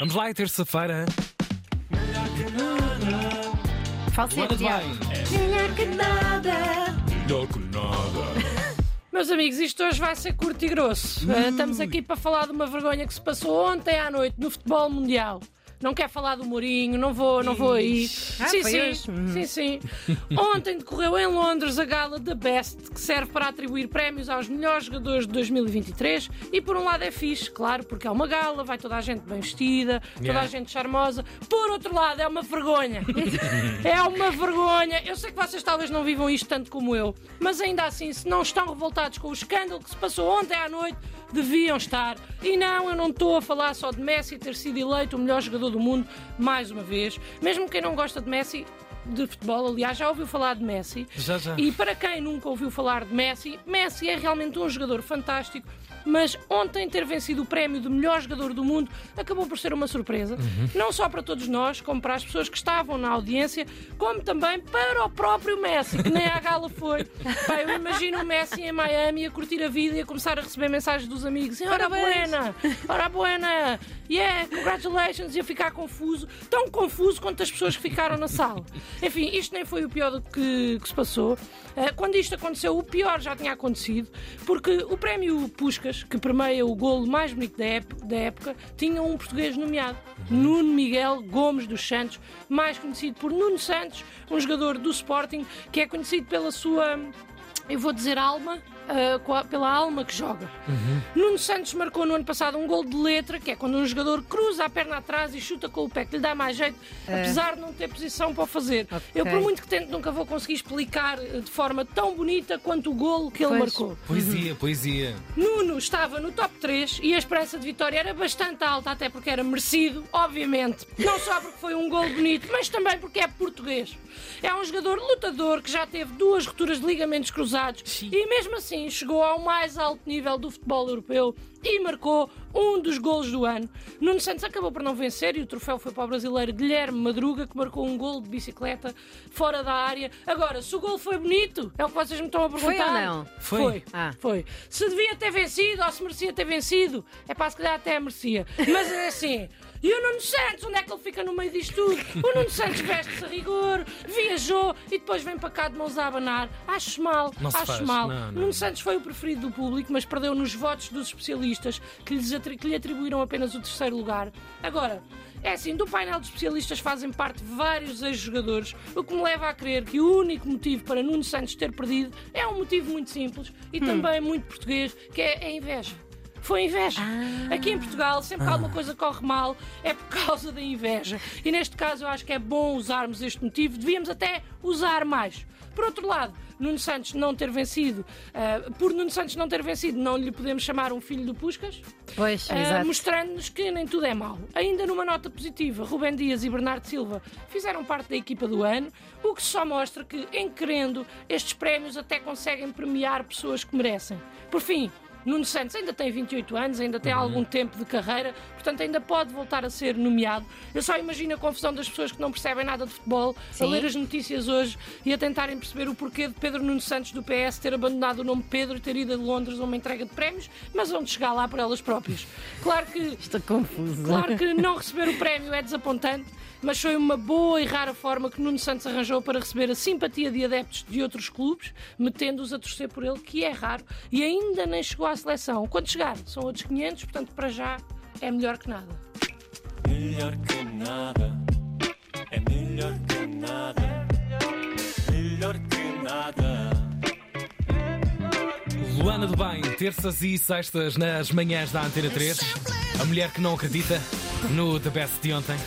Vamos lá, é terça-feira. Falsete, de Tiago. Melhor que nada. Melhor que nada. Meus amigos, isto hoje vai ser curto e grosso. Eh, estamos aqui para falar de uma vergonha que se passou ontem à noite no futebol mundial. Não quer falar do Mourinho, não vou, não vou aí. Ah, sim, sim, hoje? Hum. sim, sim. Ontem decorreu em Londres a gala da Best, que serve para atribuir prémios aos melhores jogadores de 2023. E por um lado é fixe, claro, porque é uma gala, vai toda a gente bem vestida, toda Yeah. a gente charmosa. Por outro lado, é uma vergonha. é uma vergonha. Eu sei que vocês talvez não vivam isto tanto como eu, mas ainda assim, se não estão revoltados com o escândalo que se passou ontem à noite, deviam estar. E não, eu não estou a falar só de Messi ter sido eleito o melhor jogador do mundo mais uma vez. Mesmo quem não gosta de Messi, de futebol, aliás, já ouviu falar de Messi. Já, já. E para quem nunca ouviu falar de Messi, Messi é realmente um jogador fantástico, mas ontem ter vencido o prémio de melhor jogador do mundo acabou por ser uma surpresa, não só para todos nós, como para as pessoas que estavam na audiência, como também para o próprio Messi, que nem à gala foi. Pá, eu imagino o Messi em Miami a curtir a vida e a começar a receber mensagens dos amigos. Ora Parabéns." buena, ora buena, yeah, congratulations, e a ficar confuso, tão confuso quanto as pessoas que ficaram na sala. Enfim, isto nem foi o pior do que, que se passou. Eh, quando isto aconteceu, o pior já tinha acontecido, porque o prémio Puscas, que permeia o golo mais bonito da, ép- da época, tinha um português nomeado. Nuno Miguel Gomes dos Santos, mais conhecido por Nuno Santos, um jogador do Sporting, que é conhecido pela sua, eu vou dizer alma, com a- pela alma que joga. Nuno Santos marcou no ano passado um gol de letra, que é quando um jogador cruza a perna atrás e chuta com o pé, que lhe dá mais jeito, apesar de não ter posição para o fazer. Eu, por muito que tente, nunca vou conseguir explicar eh, de forma tão bonita quanto o golo que ele Pois. marcou. Poesia, poesia. Nuno estava no top 3 e a esperança de vitória era bastante alta, até porque era merecido, obviamente. Não só porque foi um gol bonito, mas também porque é português. É um jogador lutador que já teve duas rupturas de ligamentos cruzados e mesmo assim chegou ao mais alto nível do futebol europeu e marcou um dos golos do ano. Nuno Santos acabou por não vencer e o troféu foi para o brasileiro Guilherme Madruga, que marcou um gol de bicicleta fora da área. Agora, se o gol foi bonito, é o que vocês me estão a Foi perguntar. ou não? Foi. Foi. Ah. Foi. Se devia ter vencido ou se merecia ter vencido, é para se calhar até merecia. Mas é assim. E o Nuno Santos, onde é que ele fica no meio disto tudo? O Nuno Santos veste-se a rigor, viajou e depois vem para cá de mãos a abanar. Acho mal, Não acho faz. mal. Não, não, Nuno. Santos foi o preferido do público, mas perdeu nos votos dos especialistas que, lhes atri- que lhe atribuíram apenas o terceiro lugar. Agora, é assim, do painel de especialistas fazem parte vários ex-jogadores, o que me leva a crer que o único motivo para Nuno Santos ter perdido é um motivo muito simples e também muito português, que é a inveja. Foi inveja. Aqui em Portugal, sempre que alguma coisa corre mal, é por causa da inveja. E neste caso, eu acho que é bom usarmos este motivo. Devíamos até usar mais. Por outro lado, Nuno Santos não ter vencido, ah, por Nuno Santos não ter vencido, não lhe podemos chamar um filho do Puscas, Pois, ah, exato. mostrando-nos que nem tudo é mau. Ainda numa nota positiva, Rubem Dias e Bernardo Silva fizeram parte da equipa do ano, o que só mostra que, em querendo, estes prémios até conseguem premiar pessoas que merecem. Por fim, Nuno Santos ainda tem 28 anos, ainda tem algum tempo de carreira, portanto ainda pode voltar a ser nomeado. Eu só imagino a confusão das pessoas que não percebem nada de futebol a Sim. ler as notícias hoje e a tentarem perceber o porquê de Pedro Nuno Santos do PS ter abandonado o nome Pedro e ter ido a Londres a uma entrega de prémios, mas vão chegar lá por elas próprias. Claro que Estou confusa. Claro que não receber o prémio é desapontante, mas foi uma boa e rara forma que Nuno Santos arranjou para receber a simpatia de adeptos de outros clubes, metendo-os a torcer por ele, que é raro, e ainda nem chegou à seleção. Quando chegar, são outros 500, portanto, para já é melhor que nada. Melhor que nada, é melhor que nada, melhor que nada. Luana do Bem, terças e sextas nas manhãs da Antena 3. A mulher que não acredita no The Best de ontem.